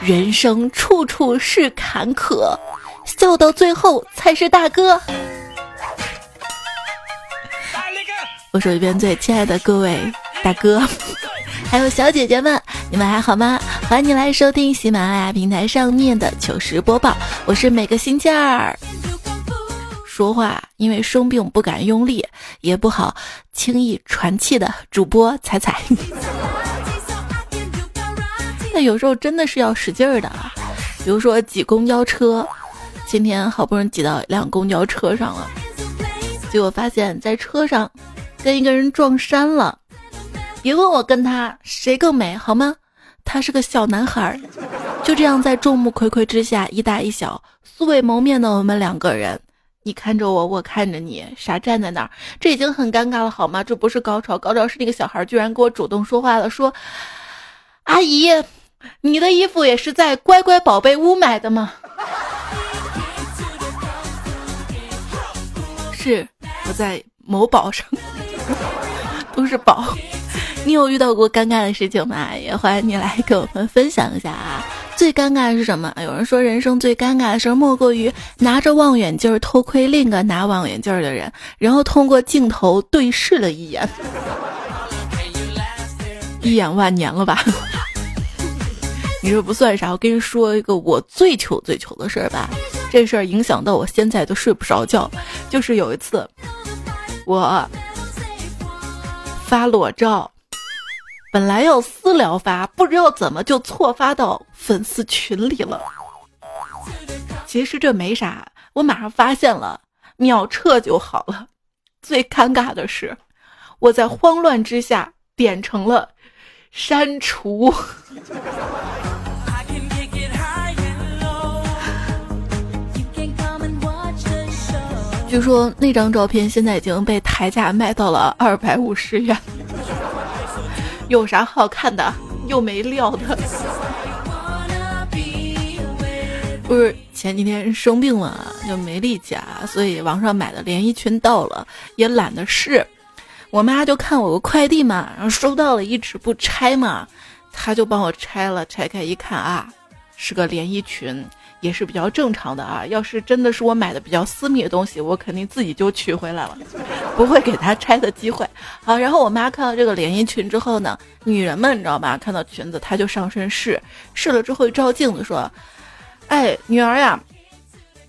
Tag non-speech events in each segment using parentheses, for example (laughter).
人生处处是坎坷，笑到最后才是大哥。我手一边最亲爱的各位大哥，(laughs) 还有小姐姐们，你们还好吗？欢迎你来收听喜马拉雅平台上面的糗事播报，我是每个星期二说话因为生病不敢用力，也不好轻易喘气的主播彩彩。有时候真的是要使劲儿的，比如说挤公交车，今天好不容易挤到一辆公交车上了，结果发现在车上。跟一个人撞衫了，别问我跟他谁更美好吗？他是个小男孩儿，就这样在众目睽睽之下，一大一小，素未谋面的我们两个人，你看着我，我看着你，傻站在那儿，这已经很尴尬了好吗？这不是高潮，高潮是那个小孩儿居然跟我主动说话了，说：“阿姨，你的衣服也是在乖乖宝贝屋买的吗？”是我在。某宝上都是宝，你有遇到过尴尬的事情吗？也欢迎你来跟我们分享一下啊！最尴尬的是什么？有人说人生最尴尬的事莫过于拿着望远镜偷窥另一个拿望远镜的人，然后通过镜头对视了一眼，(laughs) 一眼万年了吧？你说不算啥，我跟你说一个我最糗最糗的事儿吧。这事儿影响到我现在都睡不着觉，就是有一次。我发裸照，本来要私聊发，不知道怎么就错发到粉丝群里了。其实这没啥，我马上发现了，秒撤就好了。最尴尬的是，我在慌乱之下点成了删除。据说那张照片现在已经被抬价卖到了二百五十元，有啥好看的？又没料的。不是前几天生病了就没力气，所以网上买的连衣裙到了也懒得试。我妈就看我个快递嘛，然后收到了一直不拆嘛，她就帮我拆了，拆开一看啊，是个连衣裙。也是比较正常的啊。要是真的是我买的比较私密的东西，我肯定自己就取回来了，(laughs) 不会给他拆的机会。好，然后我妈看到这个连衣裙之后呢，女人们你知道吧？看到裙子，她就上身试，试了之后一照镜子说：“哎，女儿呀，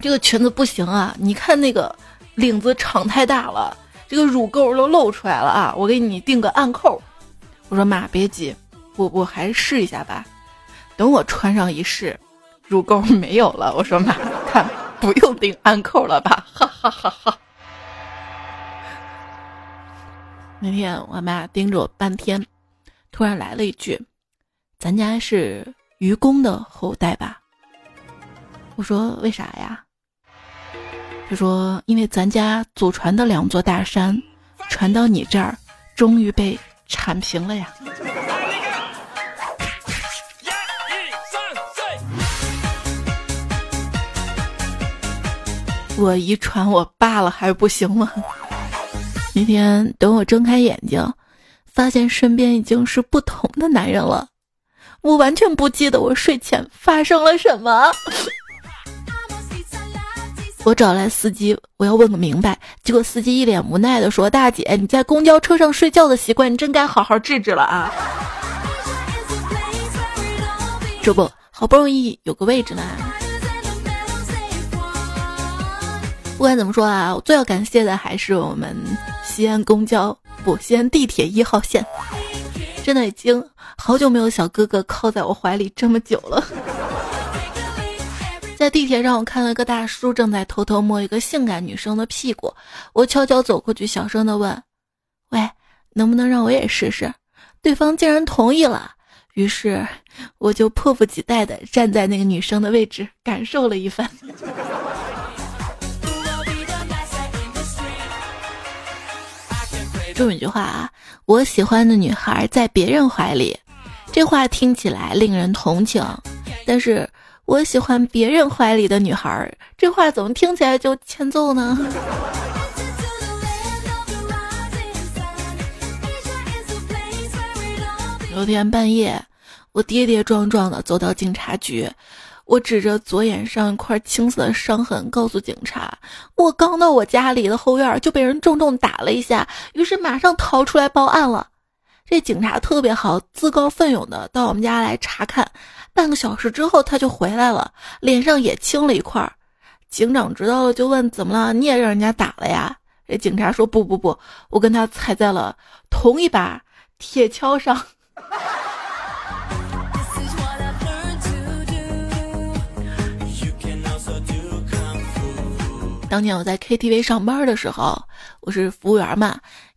这个裙子不行啊！你看那个领子长太大了，这个乳沟都露出来了啊！我给你定个暗扣。”我说妈，别急，我我还是试一下吧。等我穿上一试。乳沟没有了，我说妈，看不用钉暗扣了吧，(laughs) 哈哈哈哈。那天我妈盯着我半天，突然来了一句：“咱家是愚公的后代吧？”我说：“为啥呀？”他说：“因为咱家祖传的两座大山，传到你这儿，终于被铲平了呀。”我遗传我爸了还不行吗？(laughs) 那天等我睁开眼睛，发现身边已经是不同的男人了。我完全不记得我睡前发生了什么。(laughs) 我找来司机，我要问个明白。结果司机一脸无奈的说：“大姐，你在公交车上睡觉的习惯，你真该好好治治了啊！”这不好不容易有个位置呢。不管怎么说啊，我最要感谢的还是我们西安公交不西安地铁一号线，真的已经好久没有小哥哥靠在我怀里这么久了。(laughs) 在地铁上，我看到一个大叔正在偷偷摸一个性感女生的屁股，我悄悄走过去，小声的问：“喂，能不能让我也试试？”对方竟然同意了，于是我就迫不及待的站在那个女生的位置，感受了一番。这么一句话啊，我喜欢的女孩在别人怀里，这话听起来令人同情。但是我喜欢别人怀里的女孩，这话怎么听起来就欠揍呢？(laughs) 有天半夜，我跌跌撞撞的走到警察局，我指着左眼上一块青色的伤痕，告诉警察：“我刚到我家里的后院就被人重重打了一下，于是马上逃出来报案了。”这警察特别好，自告奋勇的到我们家来查看。半个小时之后他就回来了，脸上也青了一块。警长知道了就问：“怎么了？你也让人家打了呀？”这警察说：“不不不，我跟他踩在了同一把铁锹上。” (laughs) 当年我在 KTV 上班的时候，我是服务员嘛。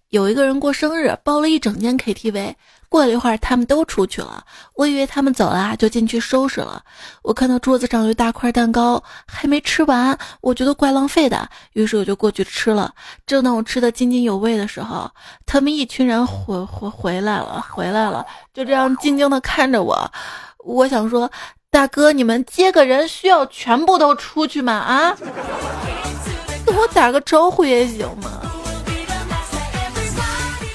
有一个人过生日，包了一整间 KTV。过了一会儿，他们都出去了，我以为他们走了，就进去收拾了。我看到桌子上有一大块蛋糕，还没吃完，我觉得怪浪费的，于是我就过去吃了。正当我吃的津津有味的时候，他们一群人回回回来了，回来了，就这样静静的看着我。我想说，大哥，你们接个人需要全部都出去吗？啊，跟我打个招呼也行吗？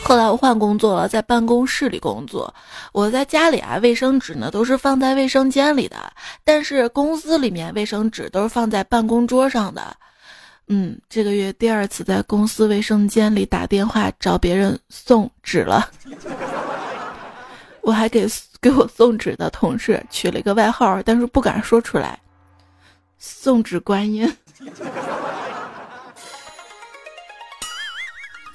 后来我换工作了，在办公室里工作。我在家里啊，卫生纸呢都是放在卫生间里的，但是公司里面卫生纸都是放在办公桌上的。嗯，这个月第二次在公司卫生间里打电话找别人送纸了。我还给给我送纸的同事取了一个外号，但是不敢说出来，送纸观音。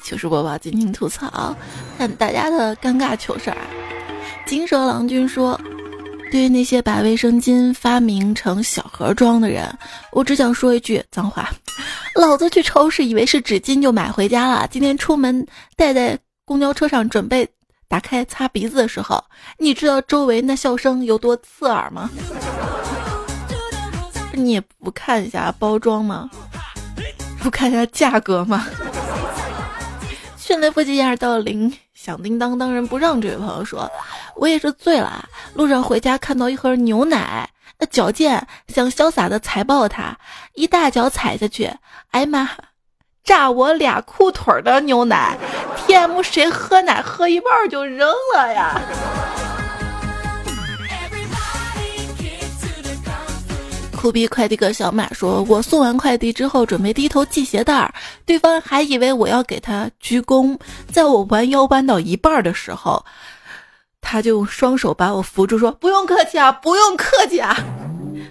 糗事播报，尽情吐槽，看大家的尴尬糗事儿。金蛇郎君说：“对于那些把卫生巾发明成小盒装的人，我只想说一句脏话：老子去超市以为是纸巾就买回家了，今天出门带在公交车上准备打开擦鼻子的时候，你知道周围那笑声有多刺耳吗？你也不看一下包装吗？不看一下价格吗？”迅雷不及掩耳盗铃，响叮当当仁不让。这位朋友说：“我也是醉了，路上回家看到一盒牛奶，那矫健，想潇洒的踩爆它，一大脚踩下去，哎妈，炸我俩裤腿的牛奶！TM 谁喝奶喝一半就扔了呀？”酷逼快递哥小马说：“我送完快递之后，准备低头系鞋带儿，对方还以为我要给他鞠躬。在我弯腰弯到一半的时候，他就双手把我扶住，说：‘不用客气啊，不用客气啊。’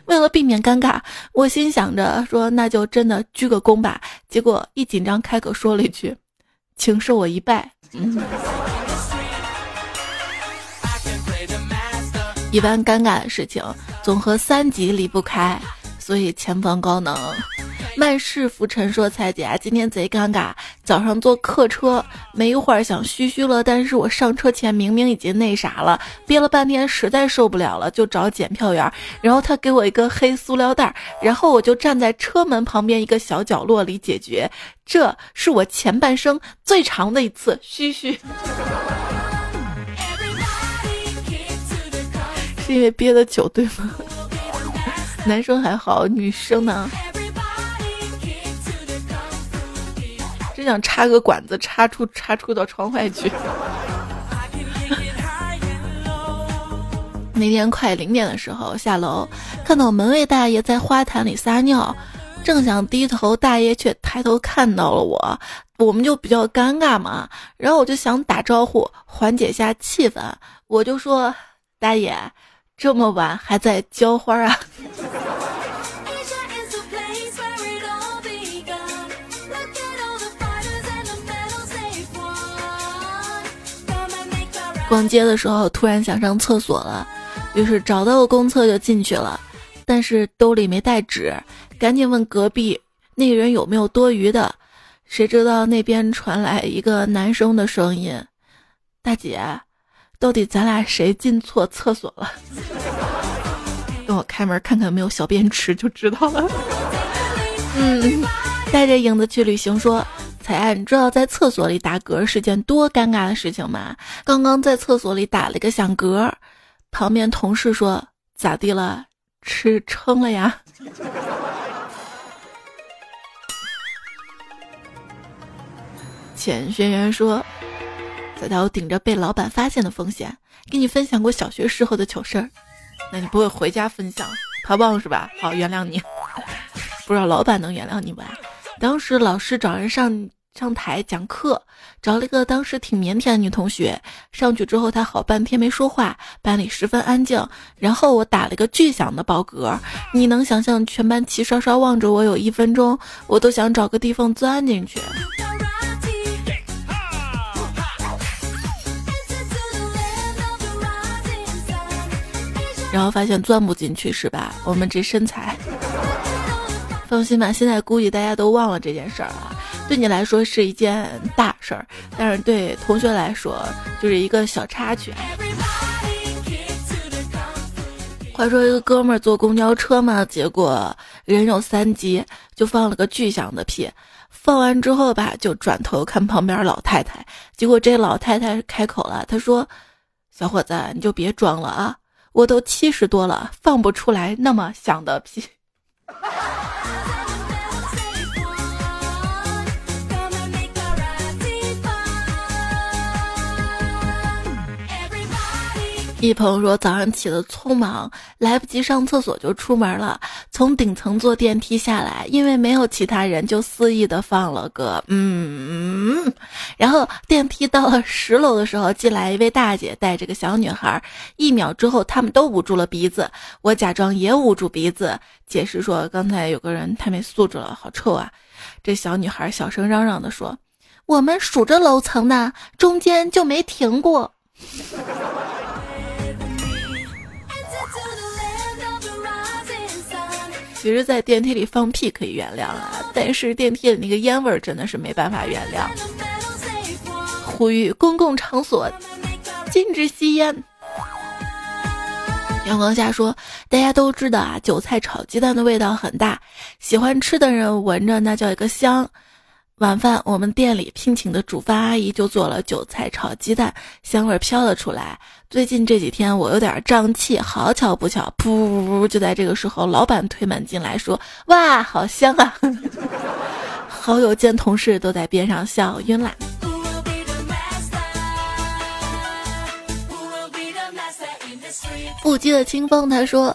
为了避免尴尬，我心想着说那就真的鞠个躬吧。结果一紧张，开口说了一句：‘请受我一拜。’。”一般尴尬的事情，总和三级离不开，所以前方高能。万事浮沉说：“彩姐，今天贼尴尬。早上坐客车，没一会儿想嘘嘘了，但是我上车前明明已经那啥了，憋了半天，实在受不了了，就找检票员。然后他给我一个黑塑料袋，然后我就站在车门旁边一个小角落里解决。这是我前半生最长的一次嘘嘘。(laughs) ”是因为憋的久，对吗？(laughs) 男生还好，女生呢？想插个管子，插出插出到窗外去。那天快零点的时候下楼，看到门卫大爷在花坛里撒尿，正想低头，大爷却抬头看到了我，我们就比较尴尬嘛。然后我就想打招呼，缓解一下气氛，我就说：“大爷。”这么晚还在浇花啊！逛街的时候突然想上厕所了，于是找到个公厕就进去了，但是兜里没带纸，赶紧问隔壁那个人有没有多余的，谁知道那边传来一个男生的声音：“大姐。”到底咱俩谁进错厕所了？(laughs) 等我开门看看有没有小便池就知道了。(laughs) 嗯，带着影子去旅行说，彩爱，你知道在厕所里打嗝是件多尴尬的事情吗？刚刚在厕所里打了个响嗝，旁边同事说咋地了？吃撑了呀？(laughs) 浅轩辕说。再到顶着被老板发现的风险，给你分享过小学时候的糗事儿。那你不会回家分享，怕忘是吧？好，原谅你。(laughs) 不知道老板能原谅你不？当时老师找人上。上台讲课，找了一个当时挺腼腆的女同学。上去之后，她好半天没说话，班里十分安静。然后我打了个巨响的饱嗝，你能想象全班齐刷刷望着我有一分钟，我都想找个地方钻进去。然后发现钻不进去是吧？我们这身材，放心吧，现在估计大家都忘了这件事儿了。对你来说是一件大事儿，但是对同学来说就是一个小插曲。话说一个哥们儿坐公交车嘛，结果人有三急，就放了个巨响的屁。放完之后吧，就转头看旁边老太太，结果这老太太开口了，她说：“小伙子，你就别装了啊，我都七十多了，放不出来那么响的屁。”一朋友说早上起得匆忙，来不及上厕所就出门了。从顶层坐电梯下来，因为没有其他人，就肆意的放了个嗯。然后电梯到了十楼的时候，进来一位大姐带着个小女孩。一秒之后，他们都捂住了鼻子，我假装也捂住鼻子，解释说刚才有个人太没素质了，好臭啊。这小女孩小声嚷嚷的说：“我们数着楼层呢，中间就没停过。”其实，在电梯里放屁可以原谅啊，但是电梯里那个烟味儿真的是没办法原谅。呼吁公共场所禁止吸烟。阳光下说，大家都知道啊，韭菜炒鸡蛋的味道很大，喜欢吃的人闻着那叫一个香。晚饭，我们店里聘请的煮饭阿姨就做了韭菜炒鸡蛋，香味飘了出来。最近这几天我有点胀气，好巧不巧，噗！就在这个时候，老板推门进来，说：“哇，好香啊！”好友见同事都在边上笑晕了。不羁的清风他说。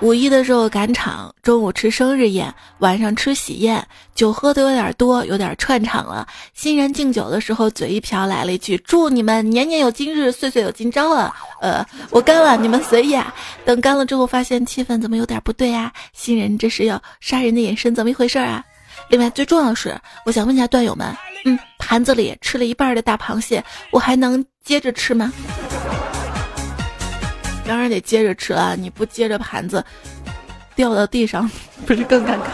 五一的时候赶场，中午吃生日宴，晚上吃喜宴，酒喝的有点多，有点串场了。新人敬酒的时候，嘴一瓢，来了一句：“祝你们年年有今日，岁岁有今朝啊！”呃，我干了，你们随意啊。等干了之后，发现气氛怎么有点不对啊？新人这是要杀人的眼神，怎么一回事啊？另外，最重要的是，我想问一下段友们，嗯，盘子里吃了一半的大螃蟹，我还能接着吃吗？当然得接着吃了！你不接着盘子掉到地上，(laughs) 不是更尴尬？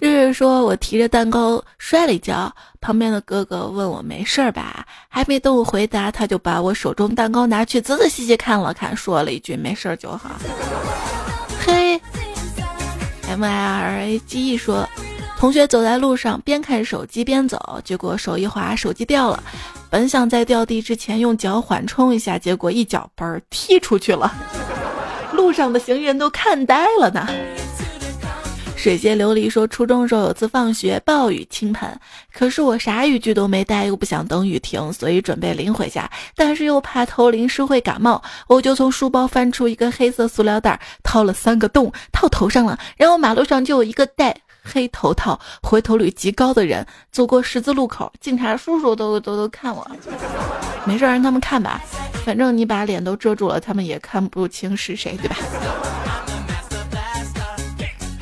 日日说：“我提着蛋糕摔了一跤，旁边的哥哥问我没事吧？还没等我回答，他就把我手中蛋糕拿去仔仔细细看了看，说了一句没事就好。”嘿，M I R A G E 说：“同学走在路上，边看手机边走，结果手一滑，手机掉了。”本想在掉地之前用脚缓冲一下，结果一脚嘣儿踢出去了，路上的行人都看呆了呢。水榭琉璃说，初中时候有次放学，暴雨倾盆，可是我啥雨具都没带，又不想等雨停，所以准备淋回家，但是又怕头淋湿会感冒，我就从书包翻出一个黑色塑料袋，掏了三个洞套头上了，然后马路上就有一个戴。黑头套、回头率极高的人走过十字路口，警察叔叔都都都看我，没事让他们看吧，反正你把脸都遮住了，他们也看不清是谁，对吧？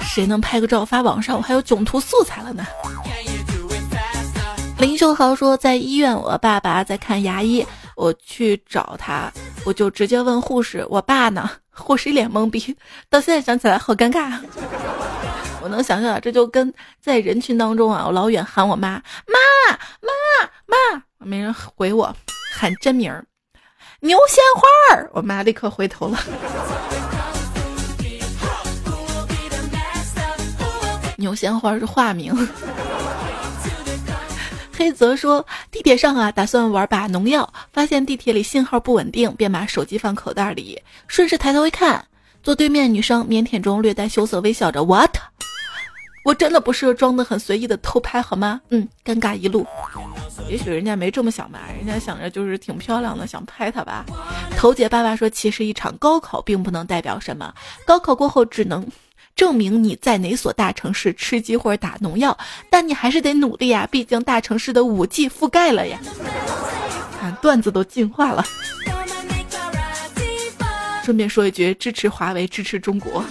谁能拍个照发网上，我还有囧图素材了呢。林秀豪说，在医院，我爸爸在看牙医，我去找他，我就直接问护士：“我爸呢？”护士一脸懵逼，到现在想起来好尴尬。我能想象，这就跟在人群当中啊，我老远喊我妈妈妈妈，没人回我，喊真名儿，牛鲜花儿，我妈立刻回头了。牛鲜花是化名。黑泽说，地铁上啊，打算玩把农药，发现地铁里信号不稳定，便把手机放口袋里，顺势抬头一看，坐对面女生腼腆中略带羞涩微笑着，what？我真的不是装的很随意的偷拍好吗？嗯，尴尬一路。也许人家没这么想吧，人家想着就是挺漂亮的，想拍她吧。头姐爸爸说，其实一场高考并不能代表什么，高考过后只能证明你在哪所大城市吃鸡或者打农药，但你还是得努力啊，毕竟大城市的五 G 覆盖了呀。看段子都进化了。顺便说一句，支持华为，支持中国。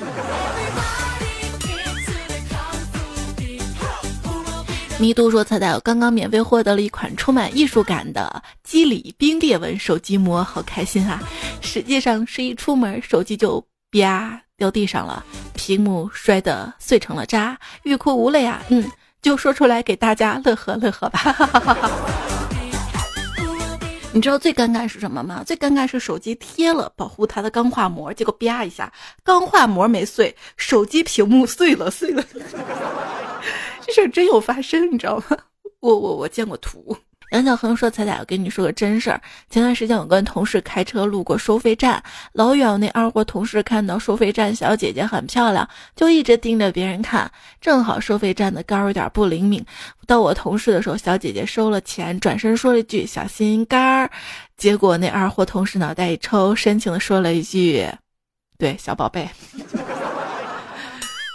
迷都说：“彩彩，我刚刚免费获得了一款充满艺术感的肌理冰裂纹手机膜，好开心啊！实际上是一出门，手机就啪掉地上了，屏幕摔得碎成了渣，欲哭无泪啊！嗯，就说出来给大家乐呵乐呵吧。”你知道最尴尬是什么吗？最尴尬是手机贴了保护它的钢化膜，结果啪一下，钢化膜没碎，手机屏幕碎了，(laughs) 碎了。这事儿真有发生，你知道吗？我我我见过图。杨小恒说：“彩彩，我跟你说个真事儿。前段时间我跟同事开车路过收费站，老远那二货同事看到收费站小姐姐很漂亮，就一直盯着别人看。正好收费站的杆儿有点不灵敏，到我同事的时候，小姐姐收了钱，转身说了一句‘小心杆儿’，结果那二货同事脑袋一抽，深情的说了一句：‘对，小宝贝。(laughs) ’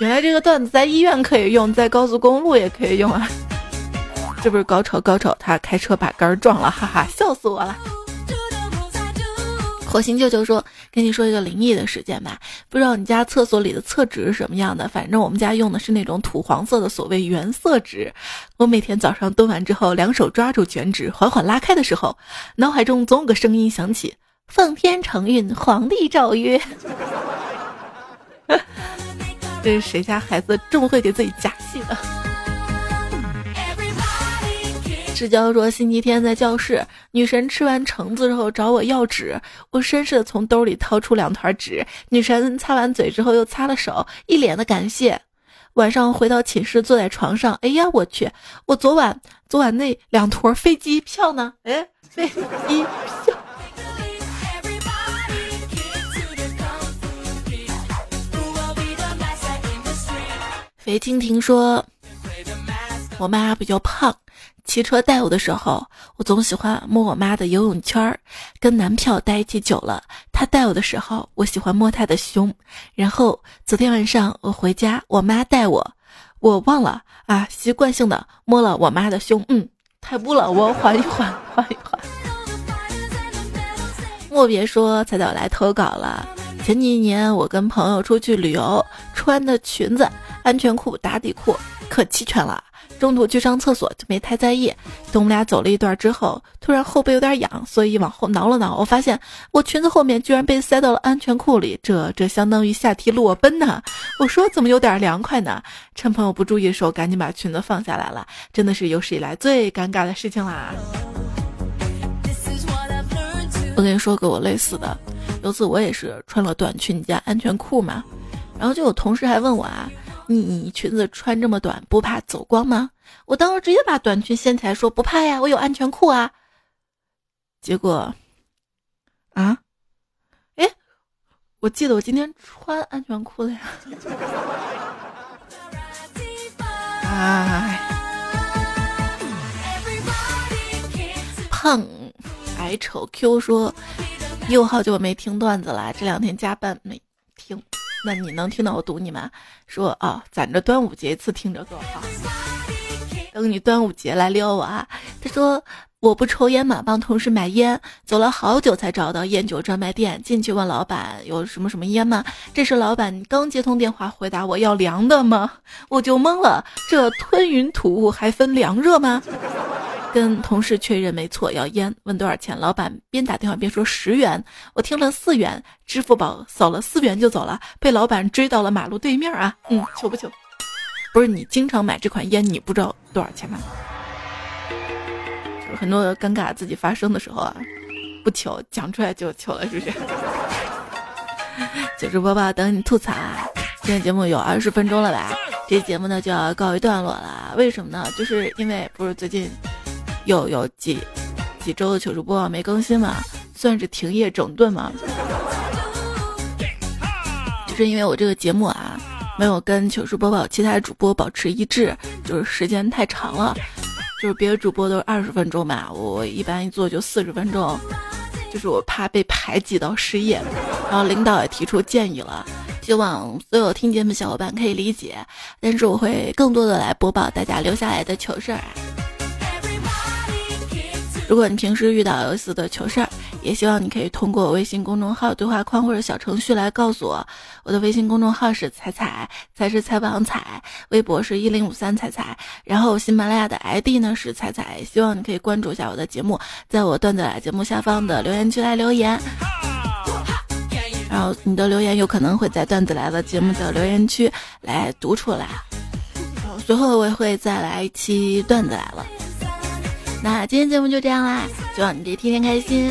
原来这个段子在医院可以用，在高速公路也可以用啊。”是不是高潮高潮？他开车把杆撞了，哈哈，笑死我了。火星舅舅说：“跟你说一个灵异的事件吧，不知道你家厕所里的厕纸是什么样的？反正我们家用的是那种土黄色的所谓原色纸。我每天早上蹲完之后，两手抓住卷纸，缓缓拉开的时候，脑海中总有个声音响起：‘奉天承运，皇帝诏曰。(laughs) ’这是谁家孩子这么会给自己加戏的？”志娇说：“星期天在教室，女神吃完橙子之后找我要纸，我绅士的从兜里掏出两团纸。女神擦完嘴之后又擦了手，一脸的感谢。晚上回到寝室，坐在床上，哎呀，我去，我昨晚昨晚那两坨飞机票呢？哎，飞机票。”肥蜻蜓说：“我妈比较胖。”骑车带我的时候，我总喜欢摸我妈的游泳圈儿。跟男票待一起久了，他带我的时候，我喜欢摸他的胸。然后昨天晚上我回家，我妈带我，我忘了啊，习惯性的摸了我妈的胸。嗯，太污了，我缓一缓，缓一缓。莫别说，彩彩来投稿了。前几年我跟朋友出去旅游，穿的裙子、安全裤、打底裤可齐全了。中途去上厕所就没太在意，等我们俩走了一段之后，突然后背有点痒，所以往后挠了挠，我发现我裙子后面居然被塞到了安全裤里，这这相当于下体裸奔呐！我说怎么有点凉快呢？趁朋友不注意的时候，赶紧把裙子放下来了，真的是有史以来最尴尬的事情啦！我跟你说个我类似的，有次我也是穿了短裙加安全裤嘛，然后就有同事还问我啊。你你裙子穿这么短，不怕走光吗？我当时直接把短裙掀起来说不怕呀，我有安全裤啊。结果，啊，哎，我记得我今天穿安全裤了呀。哎，胖矮丑 Q 说，又好久没听段子了，这两天加班没听。那你能听到我读你吗？说啊，攒着端午节一次听着多好。等你端午节来撩我啊！他说我不抽烟嘛，帮同事买烟，走了好久才找到烟酒专卖店，进去问老板有什么什么烟吗？这时老板刚接通电话，回答我要凉的吗？我就懵了，这吞云吐雾还分凉热吗？跟同事确认没错，要烟，问多少钱？老板边打电话边说十元，我听了四元，支付宝扫了四元就走了，被老板追到了马路对面啊！嗯，求不求？不是你经常买这款烟，你不知道多少钱吗？就是很多尴尬自己发生的时候啊，不求，讲出来就求了，是不是？(laughs) 糗事播报等你吐槽啊！今天节目有二十分钟了吧？这节目呢就要告一段落了，为什么呢？就是因为不是最近。有有几几周的糗事播报没更新嘛，算是停业整顿嘛。就是因为我这个节目啊，没有跟糗事播报其他主播保持一致，就是时间太长了，就是别的主播都是二十分钟吧，我一般一做就四十分钟，就是我怕被排挤到失业，然后领导也提出建议了。希望所有听节目的小伙伴可以理解，但是我会更多的来播报大家留下来的糗事儿。如果你平时遇到有意思的糗事儿，也希望你可以通过微信公众号对话框或者小程序来告诉我。我的微信公众号是彩彩，才是采访彩，微博是一零五三彩彩，然后喜马拉雅的 ID 呢是彩彩。希望你可以关注一下我的节目，在我段子来节目下方的留言区来留言。然后你的留言有可能会在段子来了节目的留言区来读出来，随后我也会再来一期段子来了。那今天节目就这样啦，希望你这天天开心，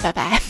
拜拜。